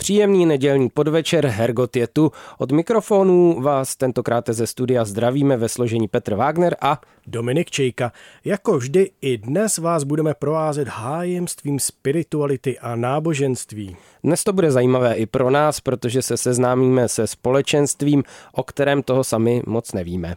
Příjemný nedělní podvečer, Hergot je tu. Od mikrofonů vás tentokrát ze studia zdravíme ve složení Petr Wagner a Dominik Čejka. Jako vždy i dnes vás budeme provázet hájemstvím spirituality a náboženství. Dnes to bude zajímavé i pro nás, protože se seznámíme se společenstvím, o kterém toho sami moc nevíme.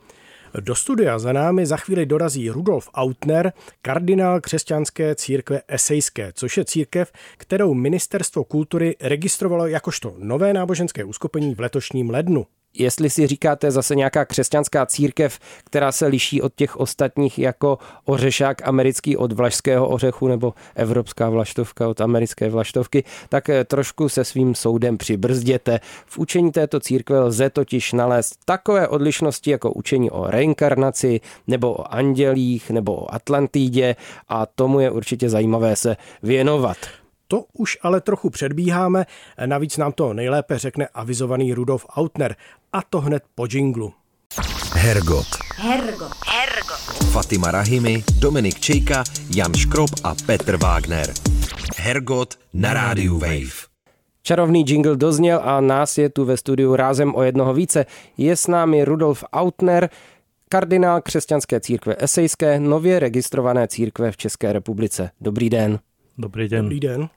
Do studia za námi za chvíli dorazí Rudolf Autner, kardinál křesťanské církve esejské, což je církev, kterou Ministerstvo kultury registrovalo jakožto nové náboženské uskupení v letošním lednu jestli si říkáte zase nějaká křesťanská církev, která se liší od těch ostatních jako ořešák americký od vlašského ořechu nebo evropská vlaštovka od americké vlaštovky, tak eh, trošku se svým soudem přibrzděte. V učení této církve lze totiž nalézt takové odlišnosti jako učení o reinkarnaci nebo o andělích nebo o Atlantidě a tomu je určitě zajímavé se věnovat. To už ale trochu předbíháme, navíc nám to nejlépe řekne avizovaný Rudolf Autner, a to hned po jinglu. Hergot. Hergot. Hergot. Fatima Rahimi, Dominik Čejka, Jan Škrob a Petr Wagner. Hergot na rádiu Wave. Čarovný jingle dozněl a nás je tu ve studiu rázem o jednoho více. Je s námi Rudolf Autner, kardinál křesťanské církve esejské, nově registrované církve v České republice. Dobrý den. Dobrý den. Dobrý den.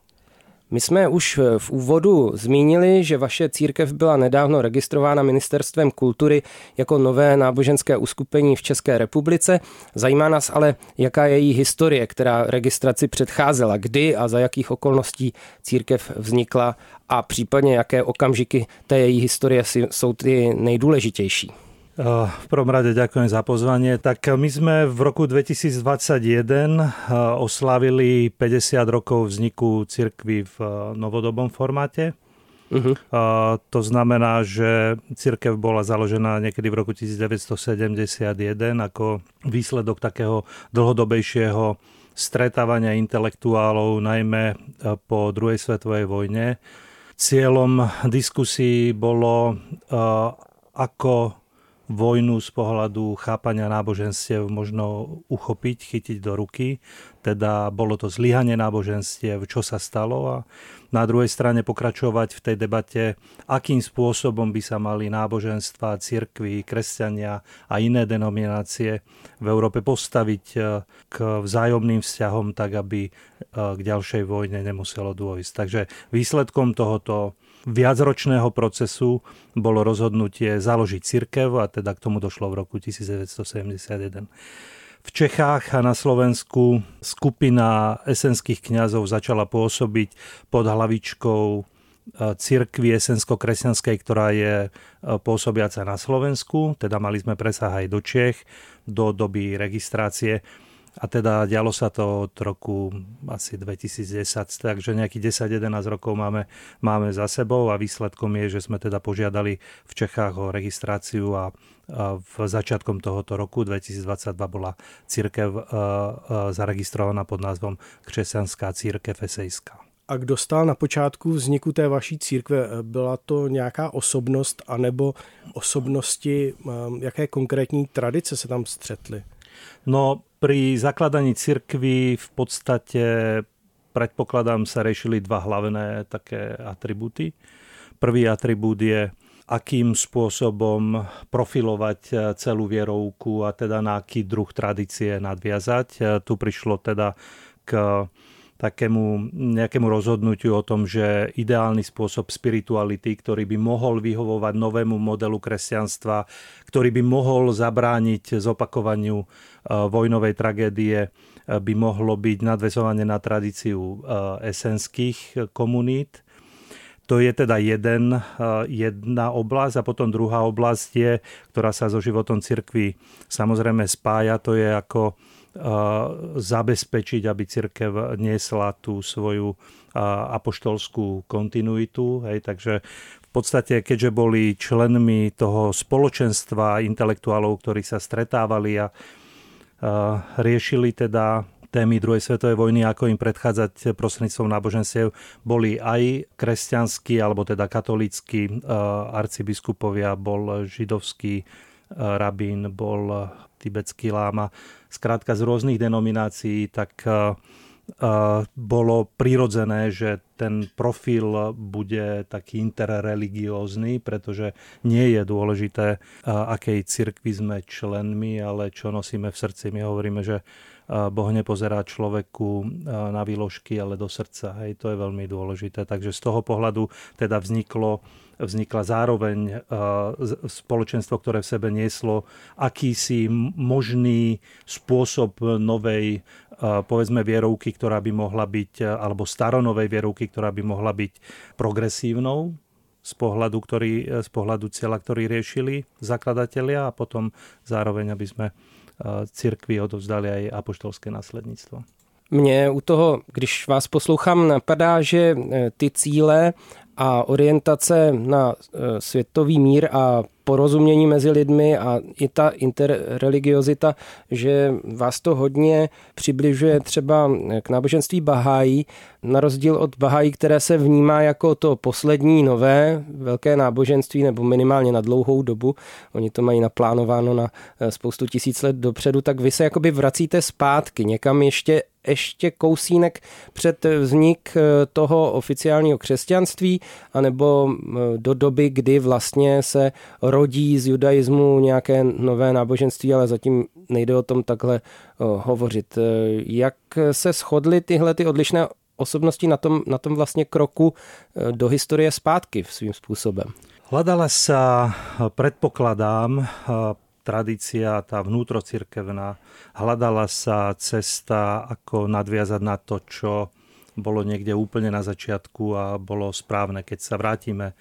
My jsme už v úvodu zmínili, že vaše církev byla nedávno registrována ministerstvem kultury jako nové náboženské uskupení v České republice. Zajímá nás ale, jaká je její historie, která registraci předcházela, kdy a za jakých okolností církev vznikla a případně jaké okamžiky té její historie jsou ty nejdůležitější. Eh, v prvom rade ďakujem za pozvanie. Tak my sme v roku 2021 eh, oslávili 50 rokov vzniku cirkvy v eh, novodobom formáte. Uh-huh. To znamená, že církev bola založená niekedy v roku 1971 ako výsledok takého dlhodobejšieho stretávania intelektuálov, najmä po druhej svetovej vojne. Cieľom diskusí bolo, ako vojnu z pohľadu chápania náboženstiev možno uchopiť, chytiť do ruky. Teda bolo to zlyhanie náboženstiev, čo sa stalo a na druhej strane pokračovať v tej debate, akým spôsobom by sa mali náboženstva, cirkvy, kresťania a iné denominácie v Európe postaviť e, k vzájomným vzťahom, tak aby e, k ďalšej vojne nemuselo dôjsť. Takže výsledkom tohoto viacročného procesu bolo rozhodnutie založiť cirkev a teda k tomu došlo v roku 1971. V Čechách a na Slovensku skupina esenských kňazov začala pôsobiť pod hlavičkou e, cirkvi esensko-kresťanskej, ktorá je e, pôsobiaca na Slovensku, teda mali sme presah aj do Čech do doby registrácie a teda dialo sa to od roku asi 2010, takže nejakých 10-11 rokov máme, máme za sebou a výsledkom je, že sme teda požiadali v Čechách o registráciu a, a v začiatkom tohoto roku 2022 bola církev a, a, zaregistrovaná pod názvom Křesťanská církev Esejská. A kdo stál na počátku vzniku té vaší církve? Byla to nějaká osobnost anebo osobnosti, jaké konkrétní tradice se tam střetly? No, pri zakladaní cirkvy v podstate predpokladám sa rešili dva hlavné také atribúty. Prvý atribút je, akým spôsobom profilovať celú vierovku a teda na aký druh tradície nadviazať. Tu prišlo teda k takému nejakému rozhodnutiu o tom, že ideálny spôsob spirituality, ktorý by mohol vyhovovať novému modelu kresťanstva, ktorý by mohol zabrániť zopakovaniu e, vojnovej tragédie, e, by mohlo byť nadvezovanie na tradíciu e, esenských komunít. To je teda jeden, jedna oblasť a potom druhá oblasť je, ktorá sa so životom cirkvi samozrejme spája, to je ako zabezpečiť, aby cirkev niesla tú svoju apoštolskú kontinuitu. Hej, takže v podstate, keďže boli členmi toho spoločenstva intelektuálov, ktorí sa stretávali a riešili teda témy druhej svetovej vojny, ako im predchádzať prostredníctvom náboženstiev, boli aj kresťanskí, alebo teda katolícky arcibiskupovia, bol židovský rabín, bol tibetský láma, skrátka z rôznych denominácií, tak bolo prirodzené, že ten profil bude taký interreligiózny, pretože nie je dôležité, akej cirkvi sme členmi, ale čo nosíme v srdci. My hovoríme, že Boh nepozerá človeku na výložky, ale do srdca. Hej, to je veľmi dôležité. Takže z toho pohľadu teda vzniklo vznikla zároveň spoločenstvo, ktoré v sebe nieslo akýsi možný spôsob novej povedzme vierovky, ktorá by mohla byť, alebo staronovej vierovky, ktorá by mohla byť progresívnou z pohľadu, ktorý, z pohľadu cieľa, ktorý riešili zakladatelia a potom zároveň, aby sme cirkvi odovzdali aj apoštolské následníctvo. Mně u toho, když vás poslouchám, napadá, že ty cíle a orientace na e, světový mír a porozumění mezi lidmi a i ta interreligiozita, že vás to hodně přibližuje třeba k náboženství Bahájí, na rozdíl od Bahájí, které se vnímá jako to poslední nové velké náboženství, nebo minimálně na dlouhou dobu, oni to mají naplánováno na e, spoustu tisíc let dopředu, tak vy se jakoby vracíte zpátky někam ještě ještě kousínek před vznik eh, toho oficiálního křesťanství, anebo eh, do doby, kdy vlastně se rodí z judaismu nějaké nové náboženství, ale zatím nejde o tom takhle eh, hovořit. Jak se shodly tyhle ty odlišné osobnosti na tom, na tom vlastně kroku do historie zpátky svým způsobem? Hľadala sa, predpokladám, tradícia, tá vnútrocirkevná. Hľadala sa cesta, ako nadviazať na to, čo bolo niekde úplne na začiatku a bolo správne. Keď sa vrátime eh,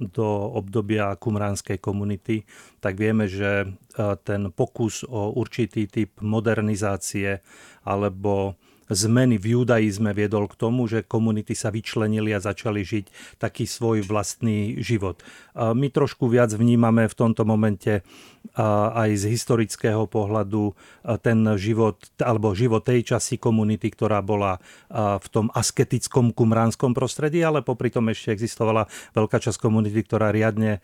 do obdobia kumránskej komunity, tak vieme, že eh, ten pokus o určitý typ modernizácie alebo zmeny v judaizme viedol k tomu, že komunity sa vyčlenili a začali žiť taký svoj vlastný život. My trošku viac vnímame v tomto momente aj z historického pohľadu ten život, alebo život tej časti komunity, ktorá bola v tom asketickom kumránskom prostredí, ale popri tom ešte existovala veľká časť komunity, ktorá riadne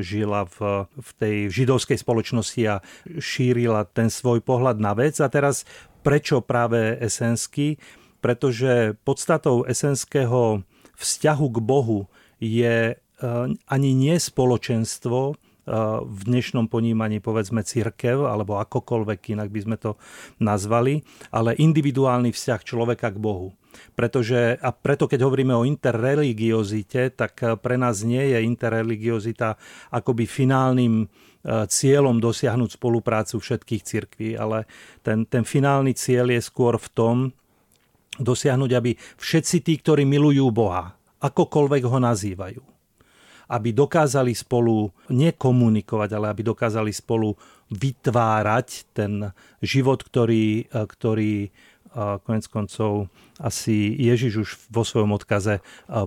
žila v, v tej židovskej spoločnosti a šírila ten svoj pohľad na vec. A teraz Prečo práve esensky? Pretože podstatou esenského vzťahu k Bohu je e, ani nie spoločenstvo, e, v dnešnom ponímaní povedzme církev alebo akokoľvek inak by sme to nazvali, ale individuálny vzťah človeka k Bohu. Pretože, a preto keď hovoríme o interreligiozite, tak pre nás nie je interreligiozita akoby finálnym cieľom dosiahnuť spoluprácu všetkých cirkví, ale ten, ten finálny cieľ je skôr v tom, dosiahnuť, aby všetci tí, ktorí milujú Boha, akokoľvek ho nazývajú, aby dokázali spolu nekomunikovať, ale aby dokázali spolu vytvárať ten život, ktorý, eh, ktorý konec koncov asi Ježiš už vo svojom odkaze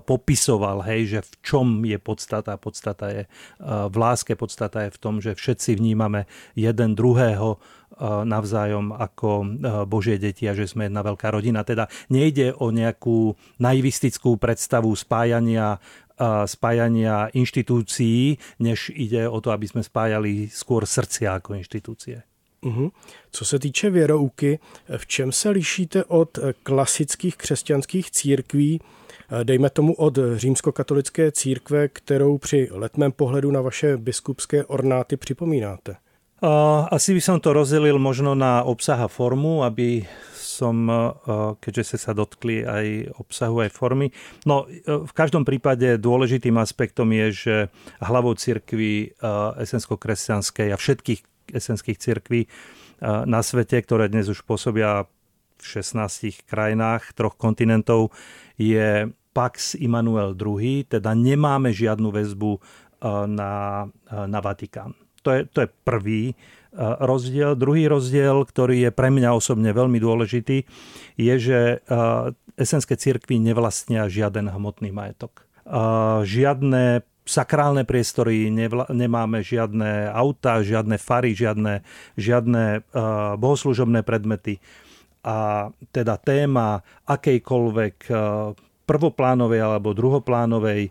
popisoval, hej, že v čom je podstata. Podstata je v láske, podstata je v tom, že všetci vnímame jeden druhého navzájom ako Božie deti a že sme jedna veľká rodina. Teda nejde o nejakú naivistickú predstavu spájania spájania inštitúcií, než ide o to, aby sme spájali skôr srdcia ako inštitúcie. Uhum. Co se týče věrouky, v čem se lišíte od klasických křesťanských církví, dejme tomu od římskokatolické církve, kterou při letmém pohledu na vaše biskupské ornáty připomínáte? Asi by som to rozdelil možno na obsah a formu, aby som, keďže ste sa dotkli aj obsahu, aj formy. No, v každom prípade dôležitým aspektom je, že hlavou cirkvi esensko-kresťanskej a všetkých esenských cirkví eh, na svete, ktoré dnes už pôsobia v 16 krajinách, troch kontinentov, je Pax Immanuel II, teda nemáme žiadnu väzbu eh, na, eh, na Vatikán. To je, to je prvý rozdiel. Druhý rozdiel, ktorý je pre mňa osobne veľmi dôležitý, je, že esenské cirkvy nevlastnia žiaden hmotný majetok. Žiadne sakrálne priestory, nevla, nemáme žiadne auta, žiadne fary, žiadne, žiadne uh, bohoslužobné predmety. a teda téma akejkoľvek e, prvoplánovej alebo druhoplánovej e,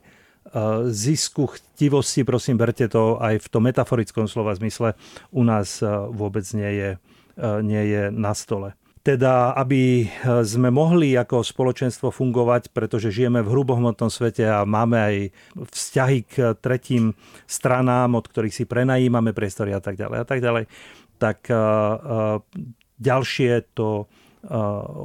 zisku, chtivosti, prosím, berte to aj v tom metaforickom slova zmysle, u nás e, vôbec nie je, nie je na stole. Teda, aby sme mohli ako spoločenstvo fungovať, pretože žijeme v hrubohmotnom svete a máme aj vzťahy k tretím stranám, od ktorých si prenajímame priestory a tak ďalej a tak ďalej, tak ďalšie to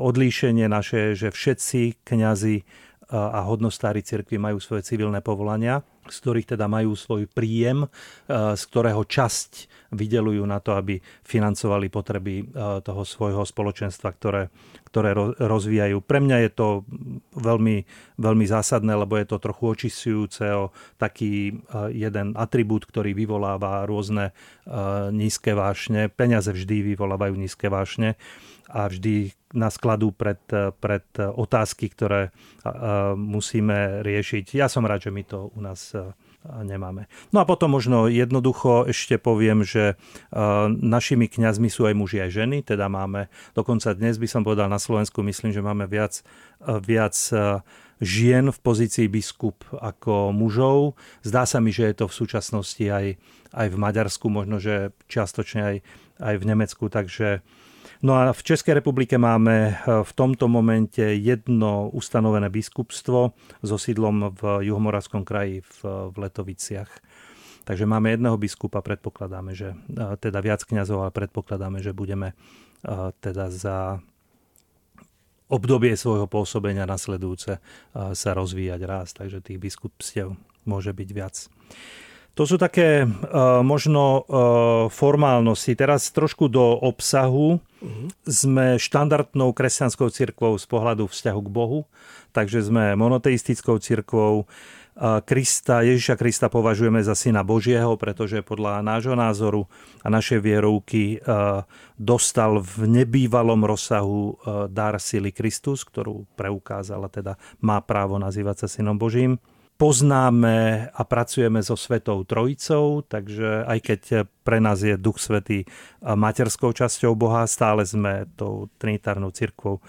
odlíšenie naše, že všetci kňazi a hodnostári cirkvi majú svoje civilné povolania, z ktorých teda majú svoj príjem, z ktorého časť vydelujú na to, aby financovali potreby toho svojho spoločenstva, ktoré, ktoré rozvíjajú. Pre mňa je to veľmi, veľmi zásadné, lebo je to trochu očistujúce o taký jeden atribút, ktorý vyvoláva rôzne nízke vášne. Peniaze vždy vyvolávajú nízke vášne a vždy nás kladú pred, pred otázky, ktoré musíme riešiť. Ja som rád, že my to u nás nemáme. No a potom možno jednoducho ešte poviem, že našimi kňazmi sú aj muži, aj ženy, teda máme, dokonca dnes by som povedal na Slovensku, myslím, že máme viac, viac žien v pozícii biskup ako mužov. Zdá sa mi, že je to v súčasnosti aj, aj v Maďarsku, možno, že čiastočne aj, aj v Nemecku, takže No a v Českej republike máme eh, v tomto momente jedno ustanovené biskupstvo so sídlom v Juhomoravskom kraji v, v Letoviciach. Takže máme jedného biskupa, predpokladáme, že eh, teda viac kňazov, ale predpokladáme, že budeme eh, teda za obdobie svojho pôsobenia nasledujúce sa rozvíjať raz, takže tých biskupstiev môže byť viac. To sú také uh, možno uh, formálnosti. Teraz trošku do obsahu. Uh-huh. Sme štandardnou kresťanskou cirkvou z pohľadu vzťahu k Bohu, takže sme monoteistickou cirkvou. Krista, Ježiša Krista považujeme za syna Božieho, pretože podľa nášho názoru a našej vierovky uh, dostal v nebývalom rozsahu dar sily Kristus, ktorú preukázala, teda má právo nazývať sa synom Božím poznáme a pracujeme so Svetou Trojicou, takže aj keď pre nás je Duch Svetý materskou časťou Boha, stále sme tou trinitárnou cirkvou.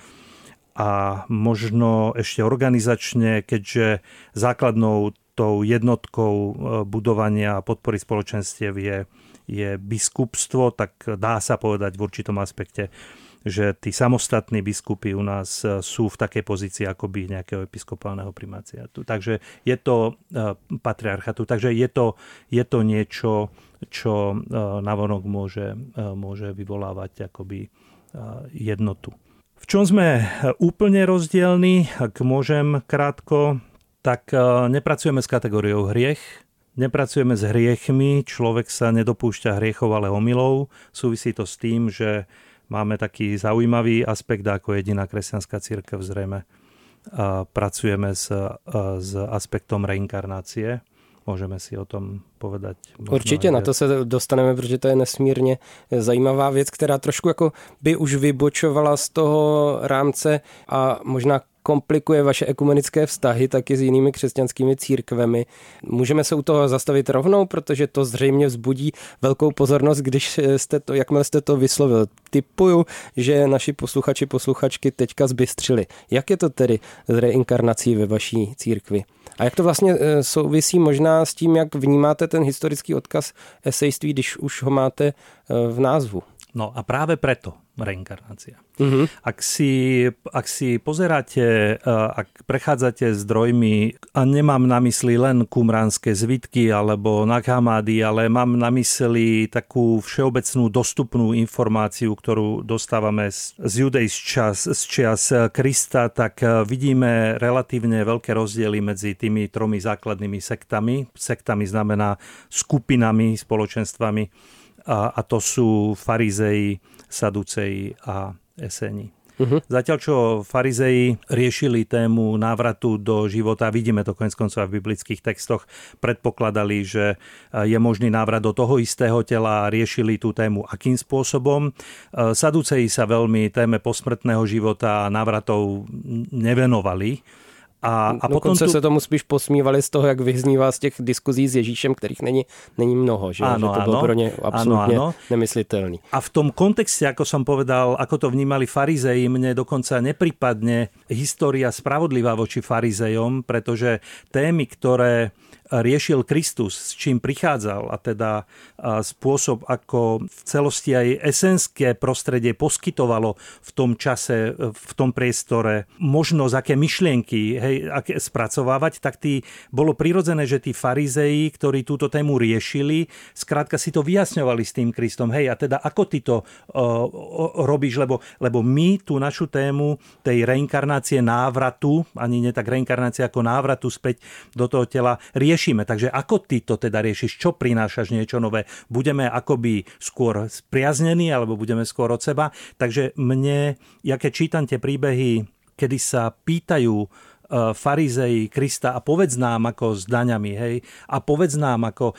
A možno ešte organizačne, keďže základnou tou jednotkou e, budovania a podpory spoločenstiev je, je biskupstvo, tak dá sa povedať v určitom aspekte, že tí samostatní biskupy u nás e, sú v takej pozícii akoby nejakého episkopálneho primáciatu. Takže je to e, patriarchatu, takže je to, je to niečo, čo e, navonok môže, môže vyvolávať akoby jednotu. V čom sme úplne rozdielni, ak môžem krátko, tak nepracujeme s kategóriou hriech, nepracujeme s hriechmi, človek sa nedopúšťa hriechov, ale omylov. Súvisí to s tým, že máme taký zaujímavý aspekt, ako jediná kresťanská církev zrejme pracujeme s, s aspektom reinkarnácie. Môžeme si o tom povedať. Určitě, na to se dostaneme, protože to je nesmírně zajímavá věc, která trošku jako by už vybočovala z toho rámce a možná komplikuje vaše ekumenické vztahy taky s jinými křesťanskými církvemi. Můžeme se u toho zastavit rovnou, protože to zřejmě vzbudí velkou pozornost, když jste to, jakmile jste to vyslovil. Typuju, že naši posluchači, posluchačky teďka zbystřili. Jak je to tedy s reinkarnací ve vaší církvi? A jak to vlastně e, souvisí možná s tím, jak vnímáte ten historický odkaz esejství, když už ho máte e, v názvu? No a práve preto reinkarnácia. Uh-huh. Ak, si, ak si pozeráte, ak prechádzate zdrojmi, a nemám na mysli len kumránske zvitky alebo naghamády, ale mám na mysli takú všeobecnú dostupnú informáciu, ktorú dostávame z, z judej z čas, z čas Krista, tak vidíme relatívne veľké rozdiely medzi tými tromi základnými sektami. Sektami znamená skupinami, spoločenstvami a, a to sú farizei, saduceji a eseni. Uh-huh. Zatiaľ, čo farizeji riešili tému návratu do života, vidíme to konec koncov v biblických textoch, predpokladali, že je možný návrat do toho istého tela a riešili tú tému akým spôsobom. Saduceji sa veľmi téme posmrtného života a návratov nevenovali A, a potom tu... se tomu spíš posmívali z toho, jak vyznívá z těch diskuzí s Ježíšem, kterých není, není mnoho, že, áno, že to bylo pro ně absolutně nemyslitelný. A v tom kontexte, ako som povedal, ako to vnímali farizei, mne dokonca nepripadne história spravodlivá voči farizejom, pretože témy, ktoré riešil Kristus, s čím prichádzal a teda spôsob, ako v celosti aj esenské prostredie poskytovalo v tom čase, v tom priestore možnosť, aké myšlienky hej, aké spracovávať, tak tý, bolo prirodzené, že tí farizei, ktorí túto tému riešili, skrátka si to vyjasňovali s tým Kristom. Hej, a teda ako ty to uh, robíš, lebo, lebo my tú našu tému tej reinkarnácie návratu, ani nie tak reinkarnácie ako návratu späť do toho tela, riešime riešime. Takže ako ty to teda riešiš? Čo prinášaš niečo nové? Budeme akoby skôr spriaznení alebo budeme skôr od seba? Takže mne, ja keď čítam tie príbehy, kedy sa pýtajú E, farizei Krista a povedz nám ako s daňami, hej, a povedz nám ako,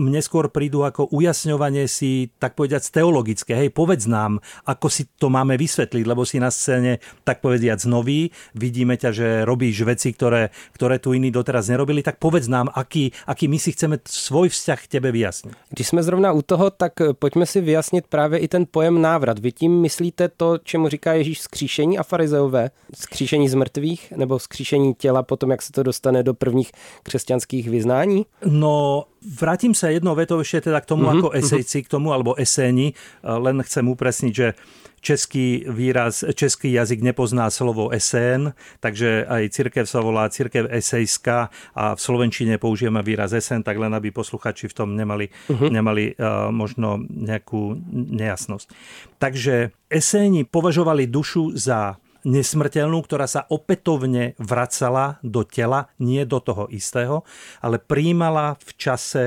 mne skôr prídu ako ujasňovanie si, tak povediať, teologické, hej, povedz nám, ako si to máme vysvetliť, lebo si na scéne, tak povediať, nový, vidíme ťa, že robíš veci, ktoré, ktoré tu iní doteraz nerobili, tak povedz nám, aký, aký my si chceme svoj vzťah k tebe vyjasniť. Když jsme zrovna u toho, tak pojďme si vyjasnit právě i ten pojem návrat. Vy tím myslíte to, čemu říká Ježíš skříšení a farizeové? Skříšení z mrtvých nebo skříšení vzkříšení těla potom, jak se to dostane do prvních křesťanských vyznání? No, vrátim sa jednou vetou ešte teda k tomu mm-hmm. ako esejci, k tomu, alebo eséni. Len chcem upresniť, že český výraz, český jazyk nepozná slovo esén, takže aj církev sa volá církev esejská a v slovenčine použijeme výraz esén, tak len aby posluchači v tom nemali, uh-huh. nemali uh, možno nejakú nejasnosť. Takže eséni považovali dušu za nesmrteľnú, ktorá sa opätovne vracala do tela, nie do toho istého, ale príjmala v čase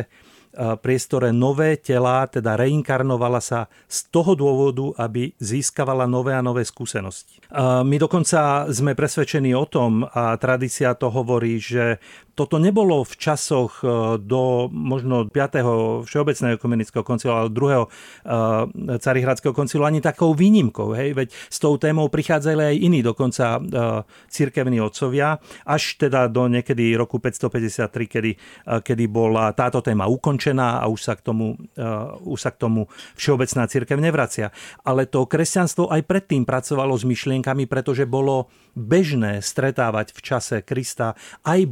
priestore nové tela, teda reinkarnovala sa z toho dôvodu, aby získavala nové a nové skúsenosti. My dokonca sme presvedčení o tom, a tradícia to hovorí, že toto nebolo v časoch e, do možno 5. Všeobecného ekumenického koncilu, ale druhého e, Carihradského koncilu ani takou výnimkou. Hej? Veď s tou témou prichádzali aj iní, dokonca e, cirkevní otcovia, až teda do niekedy roku 553, kedy, kedy bola táto téma ukončená a už sa k tomu, už sa k tomu Všeobecná cirkev nevracia. Ale to kresťanstvo aj predtým pracovalo s myšlienkami, pretože bolo bežné stretávať v čase Krista aj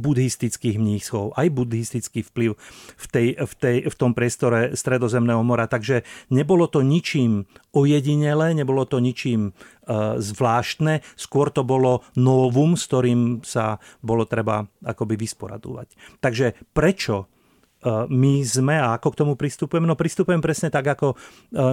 buddhistických mníchov, aj buddhistický vplyv v, tej, v, tej, v tom priestore Stredozemného mora. Takže nebolo to ničím ojedinele, nebolo to ničím uh, zvláštne, skôr to bolo novum, s ktorým sa bolo treba akoby vysporadovať. Takže prečo e, my sme a ako k tomu pristupujeme? No pristupujeme presne tak, ako e,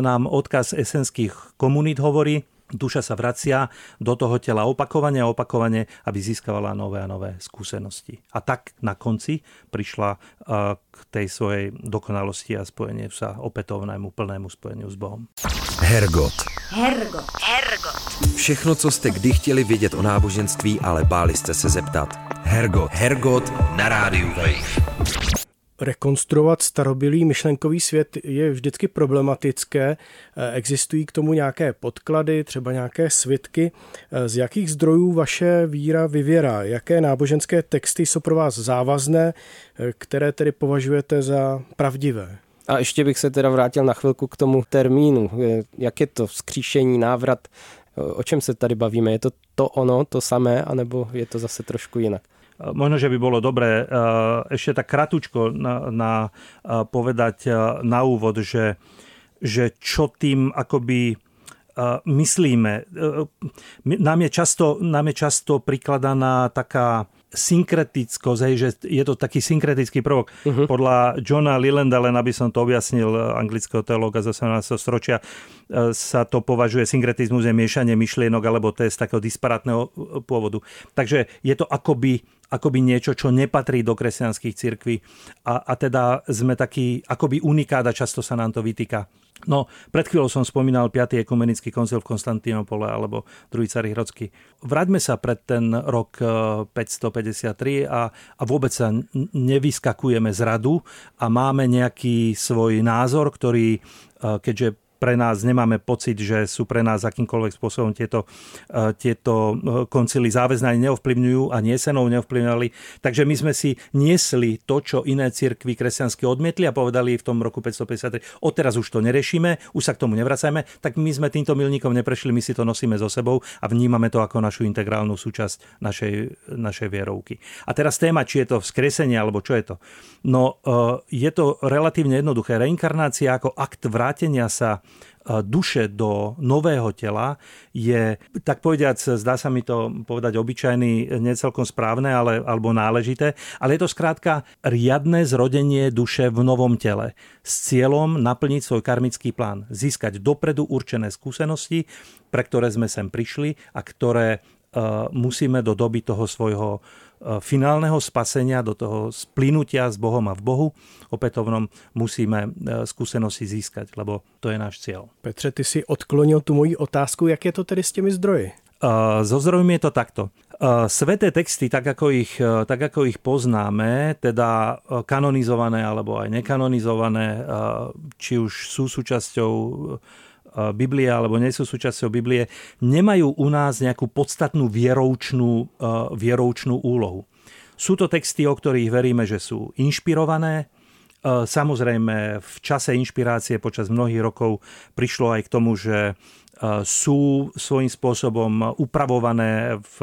nám odkaz esenských komunít hovorí, duša sa vracia do toho tela opakovane a opakovane, aby získavala nové a nové skúsenosti. A tak na konci prišla k tej svojej dokonalosti a spojeniu sa opätovnému plnému spojeniu s Bohom. Hergot. Hergot. Hergot. Všechno, co jste kdy chtěli vědět o náboženství, ale báli jste se zeptat. Hergot. Hergot na rádiu Wave rekonstruovat starobylý myšlenkový svět je vždycky problematické. Existují k tomu nějaké podklady, třeba nějaké svitky. Eh, z jakých zdrojů vaše víra vyvěrá? Jaké náboženské texty jsou pro vás závazné, které tedy považujete za pravdivé? A ještě bych se teda vrátil na chvilku k tomu termínu. Jak je to vzkříšení, návrat? O čem se tady bavíme? Je to to ono, to samé, anebo je to zase trošku jinak? Možno, že by bolo dobré eh, ešte tak kratučko na, na eh, povedať eh, na úvod, že, že čo tým akoby myslíme. Nám je často, nám je často prikladaná taká synkretickosť, hej, že je to taký synkretický prvok. Uh-huh. Podľa Johna Lilanda, len aby som to objasnil, anglického teológa z 18. storočia, sa to považuje synkretizmus je miešanie myšlienok alebo to je z takého disparátneho pôvodu. Takže je to akoby akoby niečo, čo nepatrí do kresťanských cirkví a, a teda sme taký akoby unikát a často sa nám to vytýka. No, pred chvíľou som spomínal 5. ekumenický koncil v Konstantinopole alebo druhý Carihrodský. Vráťme sa pred ten rok 553 e, a, a vôbec sa nevyskakujeme z radu a máme nejaký svoj názor, ktorý, e, keďže pre nás nemáme pocit, že sú pre nás akýmkoľvek spôsobom tieto, tieto koncily záväzné neovplyvňujú a niesenou neovplyvňovali. Takže my sme si niesli to, čo iné cirkvy kresťanské odmietli a povedali v tom roku 553, odteraz už to neriešime, už sa k tomu nevracajme, tak my sme týmto milníkom neprešli, my si to nosíme so sebou a vnímame to ako našu integrálnu súčasť našej, našej vierovky. A teraz téma, či je to vzkresenie alebo čo je to. No, e, je to relatívne jednoduché. Reinkarnácia ako akt vrátenia sa duše do nového tela je, tak povediac, zdá sa mi to povedať obyčajný, necelkom správne ale, alebo náležité, ale je to skrátka riadne zrodenie duše v novom tele s cieľom naplniť svoj karmický plán, získať dopredu určené skúsenosti, pre ktoré sme sem prišli a ktoré uh, musíme do doby toho svojho E, finálneho spasenia, do toho splynutia s Bohom a v Bohu opätovnom musíme e, skúsenosti získať, lebo to je náš cieľ. Petře, ty si odklonil tu moji otázku, jak je to tedy s těmi zdroji? So e, zdrojmi je to takto. Sveté texty, tak ako, ich, tak ako ich poznáme, teda kanonizované alebo aj nekanonizované, či už sú súčasťou Biblie alebo nie sú súčasťou Biblie, nemajú u nás nejakú podstatnú vieroučnú, vieroučnú úlohu. Sú to texty, o ktorých veríme, že sú inšpirované. Samozrejme, v čase inšpirácie počas mnohých rokov prišlo aj k tomu, že sú svojím spôsobom upravované v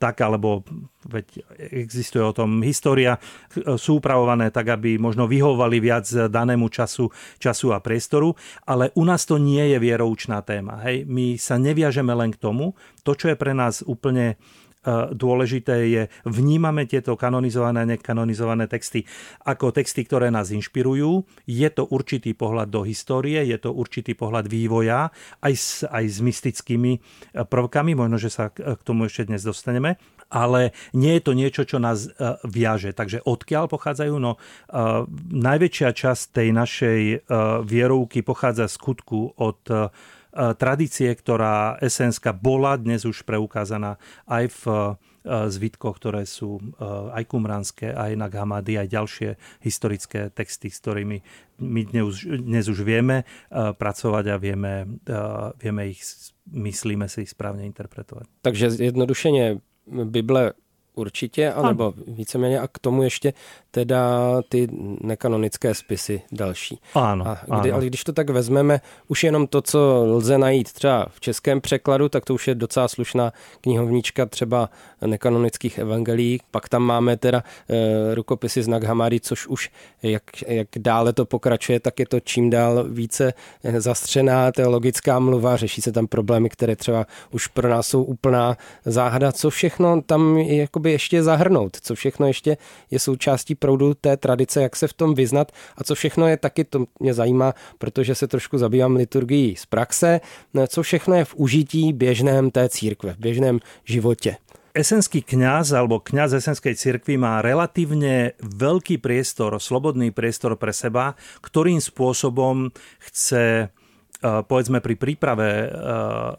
tak, alebo veď existuje o tom história, sú upravované tak, aby možno vyhovovali viac danému času, času a priestoru, ale u nás to nie je vieroučná téma. Hej? My sa neviažeme len k tomu. To, čo je pre nás úplne E, dôležité je, vnímame tieto kanonizované a nekanonizované texty ako texty, ktoré nás inšpirujú. Je to určitý pohľad do histórie, je to určitý pohľad vývoja, aj s, aj s mystickými e, prvkami, možno, že sa k tomu ešte dnes dostaneme ale nie je to niečo, čo nás e, viaže. Takže odkiaľ pochádzajú? No, najväčšia časť tej našej vierovky pochádza skutku od E, tradície, ktorá esenska bola dnes už preukázaná aj v e, zvitkoch, ktoré sú e, aj kumránske, aj Naghamady, aj ďalšie historické texty, s ktorými my dnes, dnes už vieme pracovať a vieme, vieme ich, myslíme si ich správne interpretovať. Takže zjednodušeně Bible určitě, anebo víceméně a k tomu ještě teda ty nekanonické spisy další. Ano, a kdy, ano. Ale když to tak vezmeme, už jenom to, co lze najít třeba v českém překladu, tak to už je docela slušná knihovnička třeba nekanonických evangelií. Pak tam máme teda e, rukopisy z Naghamari, což už jak, jak dále to pokračuje, tak je to čím dál více eh, zastřená teologická mluva, řeší se tam problémy, které třeba už pro nás jsou úplná záhada. Co všechno tam jakoby ještě zahrnout, co všechno ještě je součástí proudu té tradice, jak se v tom vyznat a co všechno je taky, to mě zajímá, protože se trošku zabývám liturgií z praxe, co všechno je v užití běžném té církve, v běžném životě. Esenský kňaz alebo kňaz esenskej cirkvi má relatívne veľký priestor, slobodný priestor pre seba, ktorým spôsobom chce povedzme pri príprave eh,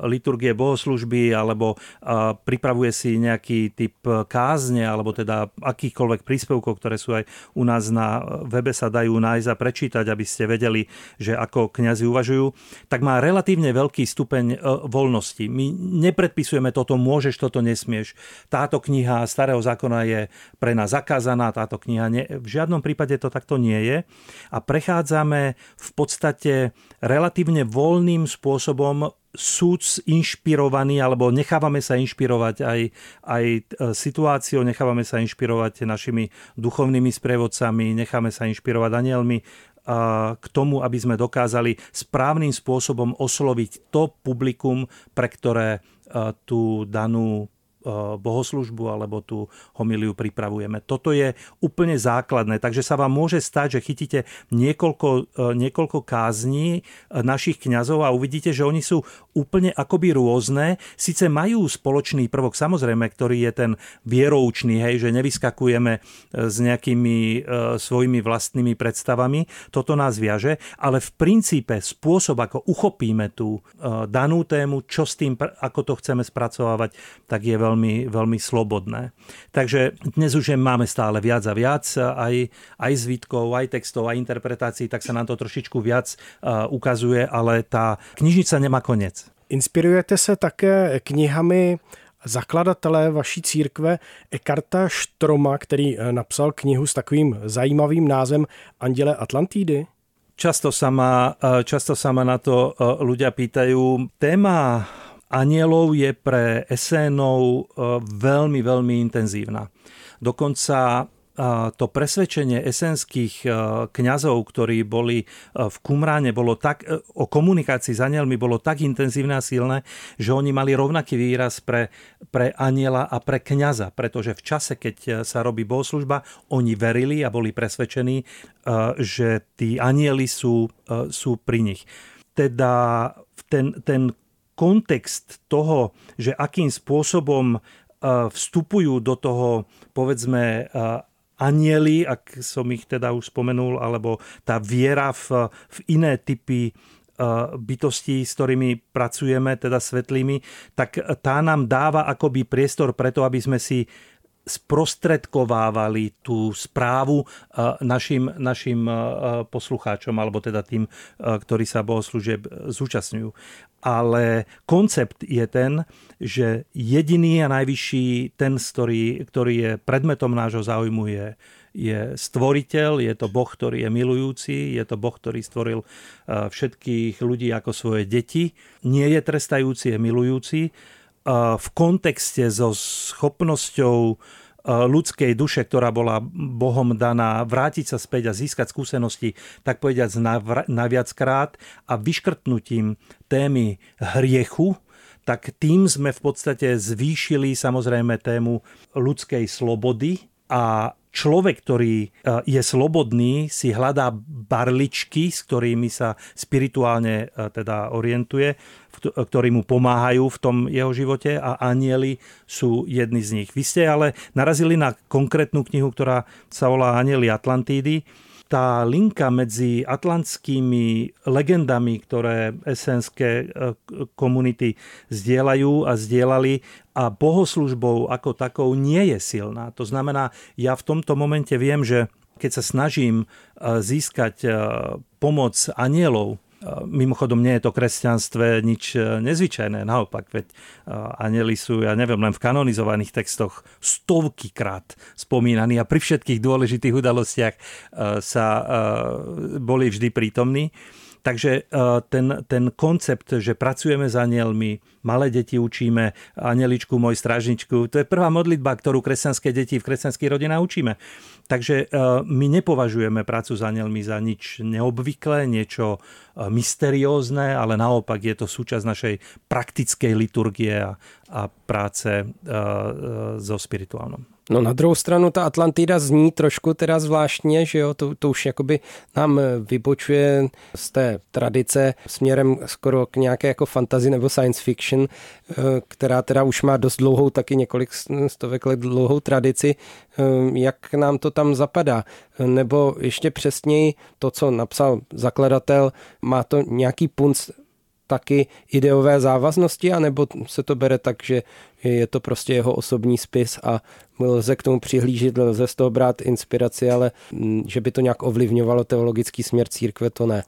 liturgie bohoslužby alebo eh, pripravuje si nejaký typ kázne alebo teda akýchkoľvek príspevkov, ktoré sú aj u nás na webe sa dajú nájsť a prečítať, aby ste vedeli, že ako kňazi uvažujú, tak má relatívne veľký stupeň voľnosti. My nepredpisujeme toto môžeš, toto nesmieš. Táto kniha starého zákona je pre nás zakázaná, táto kniha nie. V žiadnom prípade to takto nie je. A prechádzame v podstate relatívne voľným spôsobom súc inšpirovaný, alebo nechávame sa inšpirovať aj, aj e, situáciou, nechávame sa inšpirovať našimi duchovnými sprievodcami, necháme sa inšpirovať anielmi k tomu, aby sme dokázali správnym spôsobom osloviť to publikum, pre ktoré e, tú danú bohoslužbu alebo tú homiliu pripravujeme. Toto je úplne základné, takže sa vám môže stať, že chytíte niekoľko, eh, niekoľko kázní eh, našich kňazov a uvidíte, že oni sú úplne akoby rôzne, síce majú spoločný prvok, samozrejme, ktorý je ten vieroučný, hej, že nevyskakujeme s nejakými svojimi vlastnými predstavami, toto nás viaže, ale v princípe spôsob, ako uchopíme tú danú tému, čo s tým, ako to chceme spracovávať, tak je veľmi veľmi, veľmi slobodné. Takže dnes už máme stále viac a viac, aj, aj zvitkov, aj textov, aj interpretácií, tak sa nám to trošičku viac ukazuje, ale tá knižnica nemá konec. Inspirujete se také knihami zakladatelé vaší církve Ekarta Štroma, který eh, napsal knihu s takovým zajímavým názvem Anděle Atlantídy? Často sa ma, často sa ma na to ľudia pýtajú. Téma anielov je pre esénov veľmi, veľmi intenzívna. Dokonca to presvedčenie esenských e, kňazov, ktorí boli e, v Kumráne, bolo tak, e, o komunikácii s anielmi bolo tak intenzívne a silné, že oni mali rovnaký výraz pre, pre aniela a pre kňaza, pretože v čase, keď sa robí bohoslužba, oni verili a boli presvedčení, že tí anieli sú, sú pri nich. Teda ten, ten kontext toho, že akým spôsobom vstupujú do toho, povedzme, anieli, ak som ich teda už spomenul, alebo tá viera v, v iné typy e, bytostí, s ktorými pracujeme, teda svetlými, tak tá nám dáva akoby priestor preto, aby sme si sprostredkovávali tú správu e, našim, našim e, poslucháčom, alebo teda tým, ktorí sa bohoslúžieb zúčastňujú. Ale koncept je ten, že jediný a najvyšší, ten, ktorý, ktorý je predmetom nášho záujmu, je, je stvoriteľ, je to Boh, ktorý je milujúci, je to Boh, ktorý stvoril všetkých ľudí ako svoje deti. Nie je trestajúci, je milujúci. V kontexte so schopnosťou ľudskej duše, ktorá bola Bohom daná, vrátiť sa späť a získať skúsenosti, tak povediať naviackrát a vyškrtnutím témy hriechu, tak tým sme v podstate zvýšili samozrejme tému ľudskej slobody a človek, ktorý je slobodný, si hľadá barličky, s ktorými sa spirituálne teda orientuje, ktorí mu pomáhajú v tom jeho živote a anieli sú jedni z nich. Vy ste ale narazili na konkrétnu knihu, ktorá sa volá Anieli Atlantídy tá linka medzi atlantskými legendami, ktoré esenské e, komunity zdieľajú a zdieľali a bohoslužbou ako takou nie je silná. To znamená, ja v tomto momente viem, že keď sa snažím e, získať e, pomoc anielov, Mimochodom, nie je to kresťanstve nič e, nezvyčajné, naopak, veď e, anjeli sú, ja neviem, len v kanonizovaných textoch stovky krát spomínaní a pri všetkých dôležitých udalostiach e, sa boli vždy prítomní. Takže ten, ten koncept, že pracujeme s anielmi, malé deti učíme, anieličku, môj stražničku, to je prvá modlitba, ktorú kresťanské deti v kresťanských rodinách učíme. Takže e, my nepovažujeme prácu s anielmi za nič neobvyklé, niečo e, mysteriózne, ale naopak je to súčasť našej praktickej liturgie a, a práce e, so spirituálnom. No na druhou stranu ta Atlantida zní trošku teda zvláštně, že jo, to, to už jakoby nám vybočuje z té tradice směrem skoro k nějaké jako fantasy nebo science fiction, eh, která teda už má dost dlouhou, taky několik stovek let dlouhou tradici, eh, jak nám to tam zapadá. Nebo ještě přesněji to, co napsal zakladatel, má to nějaký punc taky ideové závaznosti, anebo se to bere tak, že je to prostě jeho osobní spis a lze k tomu přihlížet, lze z toho brát inspiraci, ale mm, že by to nějak ovlivňovalo teologický směr církve, to ne.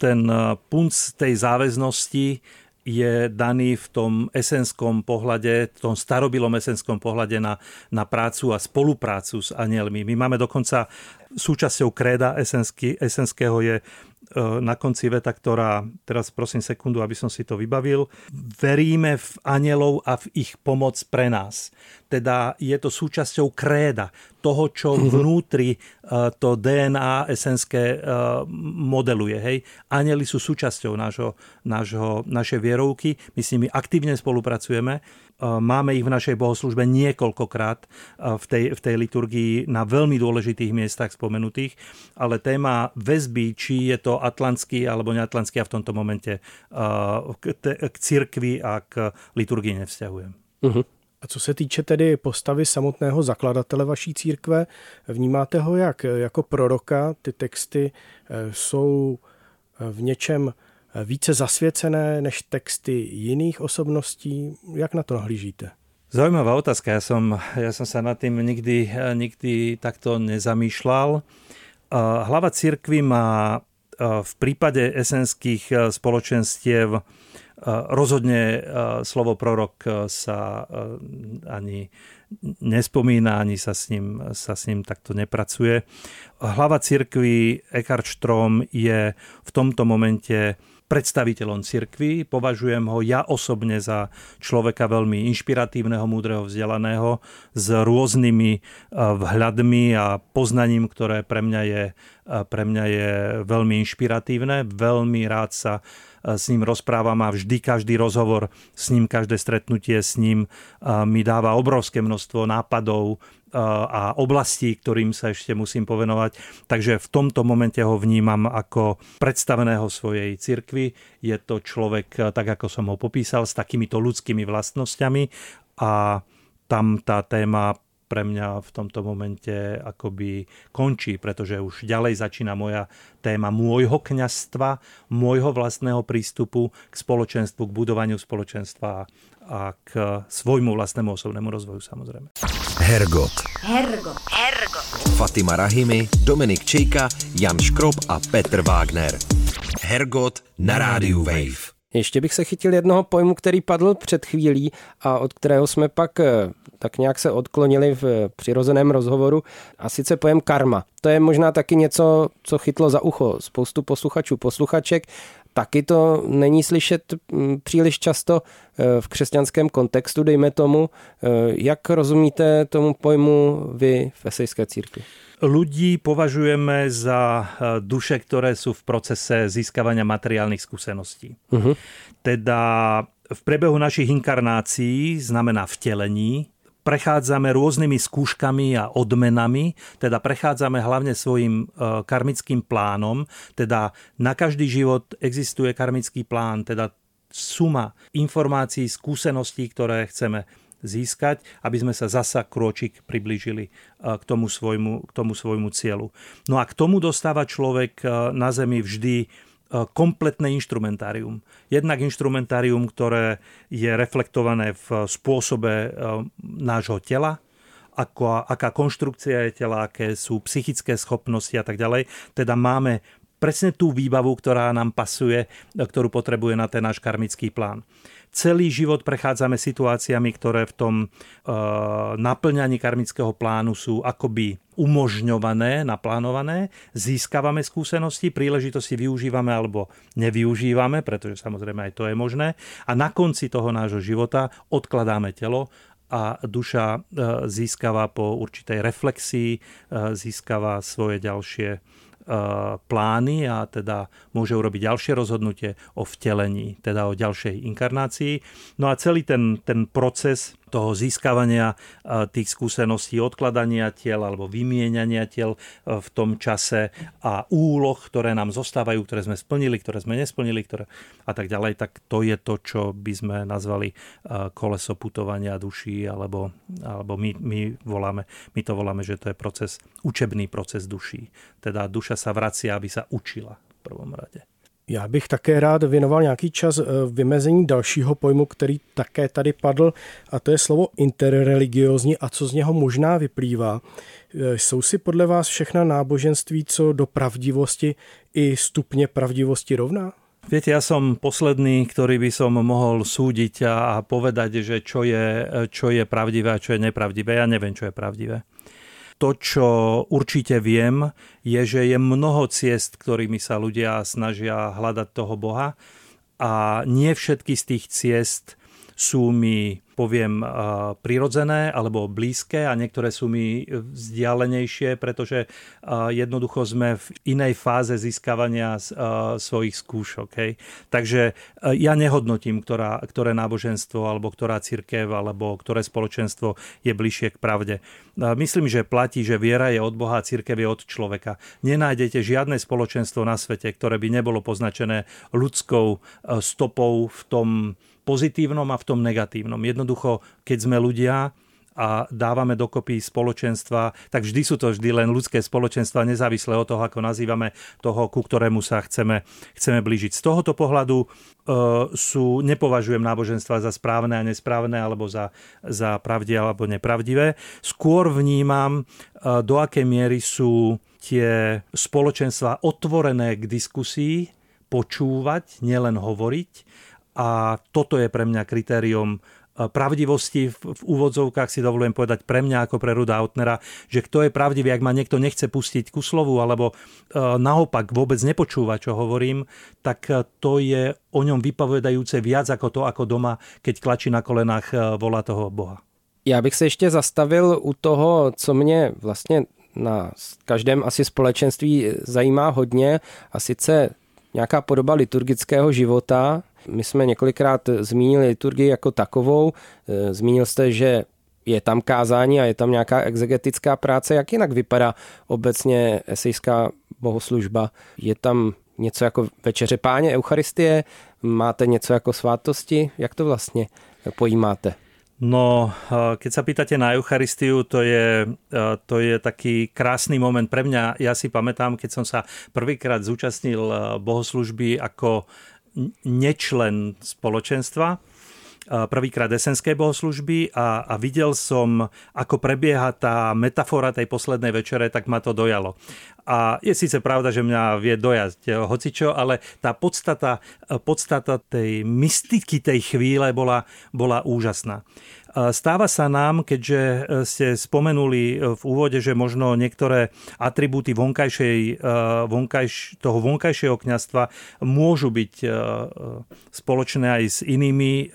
Ten eh, punc tej záväznosti je daný v tom esenskom pohľade, v tom starobilom esenskom pohľade na, na prácu a spoluprácu s anielmi. My máme dokonca súčasťou kréda esenského je na konci veta, ktorá, teraz prosím sekundu, aby som si to vybavil, veríme v anielov a v ich pomoc pre nás. Teda je to súčasťou kréda, toho, čo mhm. vnútri e, to DNA esenské e, modeluje. Hej. Anieli sú súčasťou nášho, nášho, našej vierovky, my s nimi aktívne spolupracujeme Máme ich v našej bohoslužbe niekoľkokrát v tej, v tej liturgii na veľmi dôležitých miestach spomenutých, ale téma väzby, či je to atlantský alebo neatlantský, a v tomto momente k, k cirkvi a k liturgii nevzťahujem. Uh-huh. A co se týče tedy postavy samotného zakladatele vaší církve, vnímáte ho jak jako proroka? Ty texty jsou v něčem více zasvěcené než texty jiných osobností? Jak na to nahlížíte? Zaujímavá otázka. Ja som, ja som sa nad tým nikdy, nikdy takto nezamýšľal. Hlava církvy má v prípade esenských spoločenstiev rozhodne slovo prorok sa ani nespomína, ani sa s ním, sa s ním takto nepracuje. Hlava církvy Eckhart Strom je v tomto momente predstaviteľom cirkvi. Považujem ho ja osobne za človeka veľmi inšpiratívneho, múdreho, vzdelaného, s rôznymi eh, vhľadmi a poznaním, ktoré pre mňa je, eh, pre mňa je veľmi inšpiratívne. Veľmi rád sa eh, s ním rozprávam a vždy každý rozhovor s ním, každé stretnutie s ním mi dáva obrovské množstvo nápadov, a oblastí, ktorým sa ešte musím povenovať. Takže v tomto momente ho vnímam ako predstaveného svojej cirkvi. Je to človek, tak ako som ho popísal, s takýmito ľudskými vlastnosťami a tam tá téma pre mňa v tomto momente akoby končí, pretože už ďalej začína moja téma môjho kňastva, môjho vlastného prístupu k spoločenstvu, k budovaniu spoločenstva k svojmu vlastnému osobnému rozvoju samozrejme. Hergot. Hergot. Hergot. Fatima Rahimi, Dominik Čejka, Jan Škrob a Petr Wagner. Hergot na rádiu Wave. Ještě bych se chytil jednoho pojmu, který padl před chvílí a od kterého jsme pak eh, tak nějak se odklonili v přirozeném rozhovoru a sice pojem karma. To je možná taky něco, co chytlo za ucho spoustu posluchačů, posluchaček taky to není slyšet mm, příliš často v křesťanském kontextu, dejme tomu. Eh, jak rozumíte tomu pojmu vy v esejské církvi? Ľudí považujeme za eh, duše, ktoré sú v procese získavania materiálnych skúseností. Uh-huh. Teda v priebehu našich inkarnácií, znamená vtelení, prechádzame rôznymi skúškami a odmenami, teda prechádzame hlavne svojim karmickým plánom, teda na každý život existuje karmický plán, teda suma informácií, skúseností, ktoré chceme získať, aby sme sa zasa krôčik priblížili e, k tomu svojmu, k tomu svojmu cieľu. No a k tomu dostáva človek e, na Zemi vždy E, kompletné inštrumentárium. Jednak inštrumentárium, ktoré je reflektované v spôsobe nášho tela, ako, aká konštrukcia je tela, aké sú psychické schopnosti a tak ďalej. Teda máme presne tú výbavu, ktorá nám pasuje, ktorú potrebuje na ten náš karmický plán celý život prechádzame situáciami, ktoré v tom e, naplňaní karmického plánu sú akoby umožňované, naplánované, získavame skúsenosti, príležitosti využívame alebo nevyužívame, pretože samozrejme aj to je možné. A na konci toho nášho života odkladáme telo a duša e, získava po určitej reflexii, e, získava svoje ďalšie plány a teda môže urobiť ďalšie rozhodnutie o vtelení, teda o ďalšej inkarnácii. No a celý ten, ten proces toho získavania tých skúseností, odkladania tiel alebo vymieniania tiel e, v tom čase a úloh, ktoré nám zostávajú, ktoré sme splnili, ktoré sme nesplnili ktoré, a tak ďalej, tak to je to, čo by sme nazvali e, koleso putovania duší, alebo, alebo my, my, voláme, my to voláme, že to je proces, učebný proces duší. Teda duša sa vracia, aby sa učila v prvom rade. Já bych také rád věnoval nějaký čas eh, vymezení dalšího pojmu, který také tady padl, a to je slovo interreligiozní a co z něho možná vyplývá. Eh, jsou si podle vás všechna náboženství co do pravdivosti i stupně pravdivosti rovná? Viete, ja som posledný, ktorý by som mohol súdiť a povedať, že čo je, čo je pravdivé a čo je nepravdivé. Ja neviem, čo je pravdivé. To, čo určite viem, je, že je mnoho ciest, ktorými sa ľudia snažia hľadať toho Boha. A nie všetky z tých ciest sú mi poviem, prirodzené alebo blízke a niektoré sú mi vzdialenejšie, pretože jednoducho sme v inej fáze získavania svojich skúšok. Hej. Takže ja nehodnotím, ktorá, ktoré náboženstvo alebo ktorá církev alebo ktoré spoločenstvo je bližšie k pravde. Myslím, že platí, že viera je od Boha a církev je od človeka. Nenájdete žiadne spoločenstvo na svete, ktoré by nebolo poznačené ľudskou stopou v tom pozitívnom a v tom negatívnom. Jednoducho, keď sme ľudia a dávame dokopy spoločenstva, tak vždy sú to vždy len ľudské spoločenstva, nezávisle od toho, ako nazývame toho, ku ktorému sa chceme, chceme blížiť. Z tohoto pohľadu e, sú, nepovažujem náboženstva za správne a nesprávne, alebo za, za pravdivé alebo nepravdivé. Skôr vnímam, e, do akej miery sú tie spoločenstva otvorené k diskusii, počúvať, nielen hovoriť. A toto je pre mňa kritérium E, pravdivosti v, úvodzovkách si dovolujem povedať pre mňa ako pre Ruda Outnera, že kto je pravdivý, ak ma niekto nechce pustiť ku slovu alebo e, naopak vôbec nepočúva, čo hovorím, tak e, to je o ňom vypovedajúce viac ako to, ako doma, keď klačí na kolenách volá toho Boha. Já bych se ještě zastavil u toho, co mě vlastně na každém asi společenství zajímá hodně a sice nějaká podoba liturgického života, my jsme několikrát zmínili liturgii jako takovou. Eh, zmínil jste, že je tam kázání a je tam nějaká exegetická práce. Jak jinak vypadá obecně esejská bohoslužba? Je tam něco jako večeře páně, eucharistie? Máte něco jako svátosti? Jak to vlastně pojímáte? No, eh, keď sa pýtate na Eucharistiu, to je, eh, to je taký krásny moment pre mňa. Ja si pamätám, keď som sa prvýkrát zúčastnil bohoslužby ako nečlen spoločenstva, prvýkrát esenskej bohoslužby a, a videl som, ako prebieha tá metafora tej poslednej večere, tak ma to dojalo. A je síce pravda, že mňa vie dojať hocičo, ale tá podstata, podstata tej mystiky tej chvíle bola, bola úžasná. Stáva sa nám, keďže e, ste spomenuli e, v úvode, že možno niektoré atribúty vonkajšej, e, vonkajš, toho vonkajšieho kňastva môžu byť spoločné aj s inými